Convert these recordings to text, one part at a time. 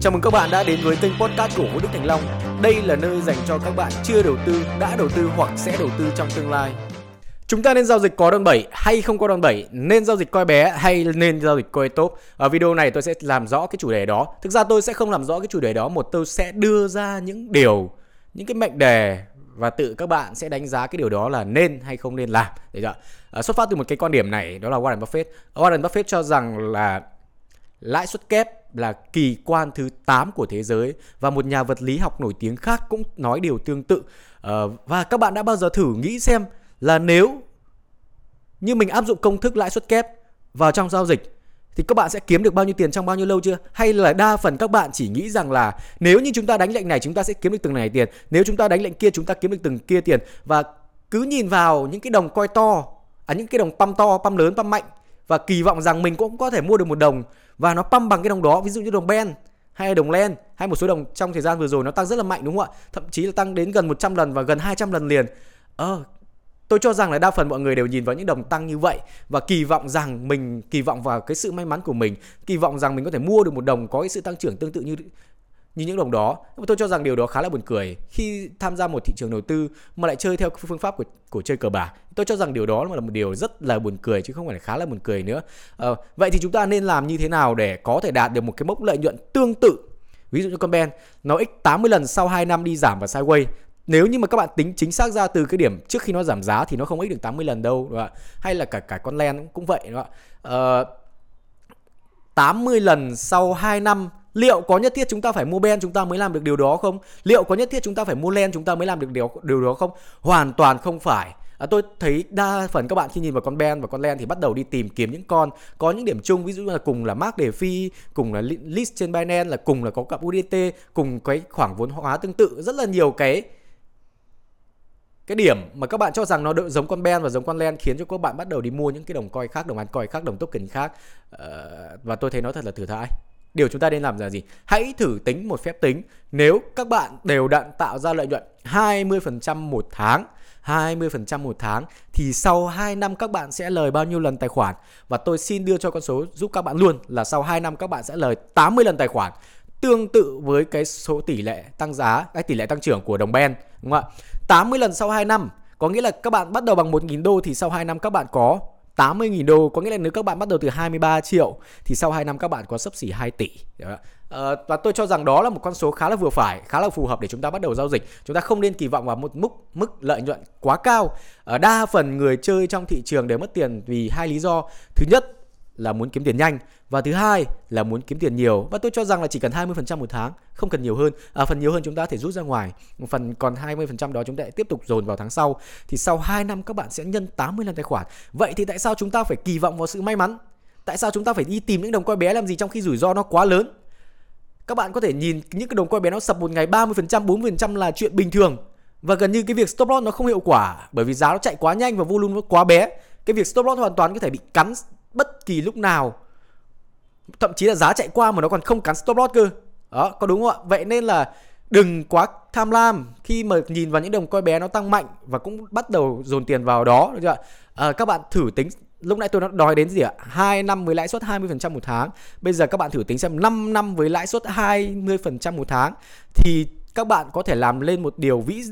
Chào mừng các bạn đã đến với kênh podcast của Vũ Đức Thành Long. Đây là nơi dành cho các bạn chưa đầu tư, đã đầu tư hoặc sẽ đầu tư trong tương lai. Chúng ta nên giao dịch có đòn bẩy hay không có đòn bẩy, nên giao dịch coi bé hay nên giao dịch coi tốt. Ở video này tôi sẽ làm rõ cái chủ đề đó. Thực ra tôi sẽ không làm rõ cái chủ đề đó, một tôi sẽ đưa ra những điều, những cái mệnh đề và tự các bạn sẽ đánh giá cái điều đó là nên hay không nên làm. Đấy ạ. À, xuất phát từ một cái quan điểm này đó là Warren Buffett. Warren Buffett cho rằng là lãi suất kép là kỳ quan thứ 8 của thế giới và một nhà vật lý học nổi tiếng khác cũng nói điều tương tự. Ờ, và các bạn đã bao giờ thử nghĩ xem là nếu như mình áp dụng công thức lãi suất kép vào trong giao dịch thì các bạn sẽ kiếm được bao nhiêu tiền trong bao nhiêu lâu chưa? Hay là đa phần các bạn chỉ nghĩ rằng là nếu như chúng ta đánh lệnh này chúng ta sẽ kiếm được từng này tiền, nếu chúng ta đánh lệnh kia chúng ta kiếm được từng kia tiền và cứ nhìn vào những cái đồng coi to, à những cái đồng păm to, păm lớn, păm mạnh và kỳ vọng rằng mình cũng có thể mua được một đồng và nó pump bằng cái đồng đó, ví dụ như đồng Ben hay đồng len hay một số đồng trong thời gian vừa rồi nó tăng rất là mạnh đúng không ạ? Thậm chí là tăng đến gần 100 lần và gần 200 lần liền. Ờ, Tôi cho rằng là đa phần mọi người đều nhìn vào những đồng tăng như vậy và kỳ vọng rằng mình kỳ vọng vào cái sự may mắn của mình, kỳ vọng rằng mình có thể mua được một đồng có cái sự tăng trưởng tương tự như như những đồng đó. Tôi cho rằng điều đó khá là buồn cười khi tham gia một thị trường đầu tư mà lại chơi theo phương pháp của của chơi cờ bạc. Tôi cho rằng điều đó là một điều rất là buồn cười chứ không phải là khá là buồn cười nữa. À, vậy thì chúng ta nên làm như thế nào để có thể đạt được một cái mốc lợi nhuận tương tự Ví dụ như con Ben nó x 80 lần sau 2 năm đi giảm và sideways nếu như mà các bạn tính chính xác ra từ cái điểm trước khi nó giảm giá thì nó không ít được 80 lần đâu đúng không ạ? Hay là cả cả con len cũng vậy đúng không ạ? Ờ, 80 lần sau 2 năm liệu có nhất thiết chúng ta phải mua ben chúng ta mới làm được điều đó không? Liệu có nhất thiết chúng ta phải mua len chúng ta mới làm được điều điều đó không? Hoàn toàn không phải. À, tôi thấy đa phần các bạn khi nhìn vào con Ben và con Len thì bắt đầu đi tìm kiếm những con có những điểm chung ví dụ như là cùng là mark đề phi, cùng là list trên Binance là cùng là có cặp UDT, cùng cái khoảng vốn hóa tương tự rất là nhiều cái cái điểm mà các bạn cho rằng nó giống con Ben và giống con Len khiến cho các bạn bắt đầu đi mua những cái đồng coin khác, đồng coin khác, đồng token khác uh, và tôi thấy nó thật là thử thãi. Điều chúng ta nên làm là gì? Hãy thử tính một phép tính. Nếu các bạn đều đặn tạo ra lợi nhuận 20% một tháng 20% một tháng thì sau 2 năm các bạn sẽ lời bao nhiêu lần tài khoản và tôi xin đưa cho con số giúp các bạn luôn là sau 2 năm các bạn sẽ lời 80 lần tài khoản tương tự với cái số tỷ lệ tăng giá, cái tỷ lệ tăng trưởng của đồng Ben đúng không ạ? 80 lần sau 2 năm có nghĩa là các bạn bắt đầu bằng 1.000 đô thì sau 2 năm các bạn có 80.000 đô có nghĩa là nếu các bạn bắt đầu từ 23 triệu thì sau 2 năm các bạn có sấp xỉ 2 tỷ. À, và tôi cho rằng đó là một con số khá là vừa phải, khá là phù hợp để chúng ta bắt đầu giao dịch. Chúng ta không nên kỳ vọng vào một mức mức lợi nhuận quá cao. Ở đa phần người chơi trong thị trường đều mất tiền vì hai lý do. Thứ nhất là muốn kiếm tiền nhanh và thứ hai là muốn kiếm tiền nhiều. Và tôi cho rằng là chỉ cần 20% một tháng không cần nhiều hơn. À, phần nhiều hơn chúng ta có thể rút ra ngoài. Phần còn 20% đó chúng ta tiếp tục dồn vào tháng sau. Thì sau 2 năm các bạn sẽ nhân 80 lần tài khoản. Vậy thì tại sao chúng ta phải kỳ vọng vào sự may mắn? Tại sao chúng ta phải đi tìm những đồng coi bé làm gì trong khi rủi ro nó quá lớn? Các bạn có thể nhìn những cái đồng coi bé nó sập một ngày 30% 40% là chuyện bình thường. Và gần như cái việc stop loss nó không hiệu quả bởi vì giá nó chạy quá nhanh và volume nó quá bé. Cái việc stop loss hoàn toàn có thể bị cắn bất kỳ lúc nào. Thậm chí là giá chạy qua mà nó còn không cắn stop loss cơ. Đó có đúng không ạ? Vậy nên là đừng quá tham lam khi mà nhìn vào những đồng coi bé nó tăng mạnh và cũng bắt đầu dồn tiền vào đó được chưa à, các bạn thử tính lúc nãy tôi đã nói đến gì ạ? 2 năm với lãi suất 20% một tháng. Bây giờ các bạn thử tính xem 5 năm với lãi suất 20% một tháng thì các bạn có thể làm lên một điều vĩ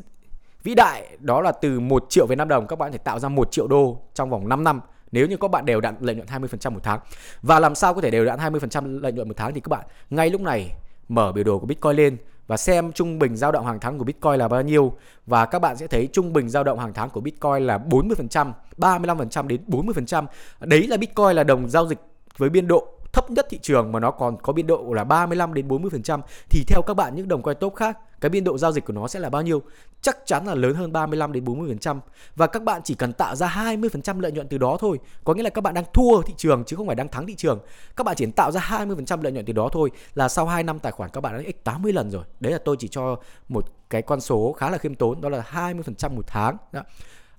vĩ đại đó là từ 1 triệu Việt Nam đồng các bạn thể tạo ra 1 triệu đô trong vòng 5 năm nếu như các bạn đều đặn lợi nhuận 20% một tháng. Và làm sao có thể đều đặn 20% lợi nhuận một tháng thì các bạn ngay lúc này mở biểu đồ của Bitcoin lên và xem trung bình dao động hàng tháng của Bitcoin là bao nhiêu và các bạn sẽ thấy trung bình dao động hàng tháng của Bitcoin là 40%, 35% đến 40%. Đấy là Bitcoin là đồng giao dịch với biên độ thấp nhất thị trường mà nó còn có biên độ là 35 đến 40% thì theo các bạn những đồng coin top khác cái biên độ giao dịch của nó sẽ là bao nhiêu? Chắc chắn là lớn hơn 35 đến 40% và các bạn chỉ cần tạo ra 20% lợi nhuận từ đó thôi. Có nghĩa là các bạn đang thua thị trường chứ không phải đang thắng thị trường. Các bạn chỉ tạo ra 20% lợi nhuận từ đó thôi là sau 2 năm tài khoản các bạn đã x 80 lần rồi. Đấy là tôi chỉ cho một cái con số khá là khiêm tốn đó là 20% một tháng. Đó.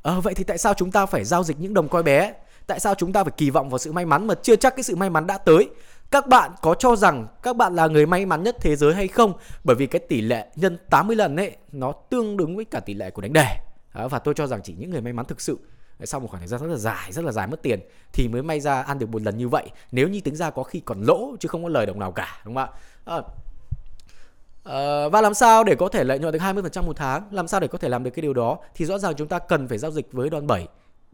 À, vậy thì tại sao chúng ta phải giao dịch những đồng coi bé? Tại sao chúng ta phải kỳ vọng vào sự may mắn mà chưa chắc cái sự may mắn đã tới? Các bạn có cho rằng các bạn là người may mắn nhất thế giới hay không? Bởi vì cái tỷ lệ nhân 80 lần ấy nó tương ứng với cả tỷ lệ của đánh đề. Đó, và tôi cho rằng chỉ những người may mắn thực sự sau một khoảng thời gian rất là dài, rất là dài mất tiền thì mới may ra ăn được một lần như vậy. Nếu như tính ra có khi còn lỗ chứ không có lời đồng nào cả, đúng không ạ? À, Uh, và làm sao để có thể lợi nhuận được 20% một tháng? Làm sao để có thể làm được cái điều đó? Thì rõ ràng chúng ta cần phải giao dịch với đòn bẩy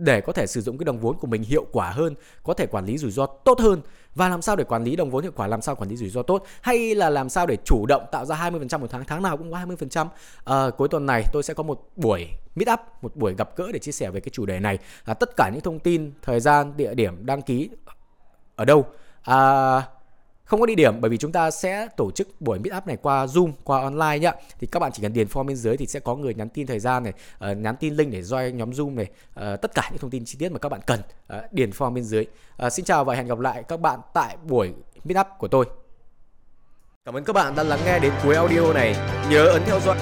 để có thể sử dụng cái đồng vốn của mình hiệu quả hơn, có thể quản lý rủi ro tốt hơn và làm sao để quản lý đồng vốn hiệu quả, làm sao quản lý rủi ro tốt hay là làm sao để chủ động tạo ra 20% một tháng, tháng nào cũng có 20%. À, ờ, cuối tuần này tôi sẽ có một buổi meet up, một buổi gặp gỡ để chia sẻ về cái chủ đề này. À, tất cả những thông tin, thời gian, địa điểm đăng ký ở đâu. À, không có địa điểm bởi vì chúng ta sẽ tổ chức buổi meetup này qua Zoom, qua online nhá. Thì các bạn chỉ cần điền form bên dưới thì sẽ có người nhắn tin thời gian này, uh, nhắn tin link để join nhóm Zoom này, uh, tất cả những thông tin chi tiết mà các bạn cần uh, điền form bên dưới. Uh, xin chào và hẹn gặp lại các bạn tại buổi meetup của tôi. Cảm ơn các bạn đã lắng nghe đến cuối audio này. Nhớ ấn theo dõi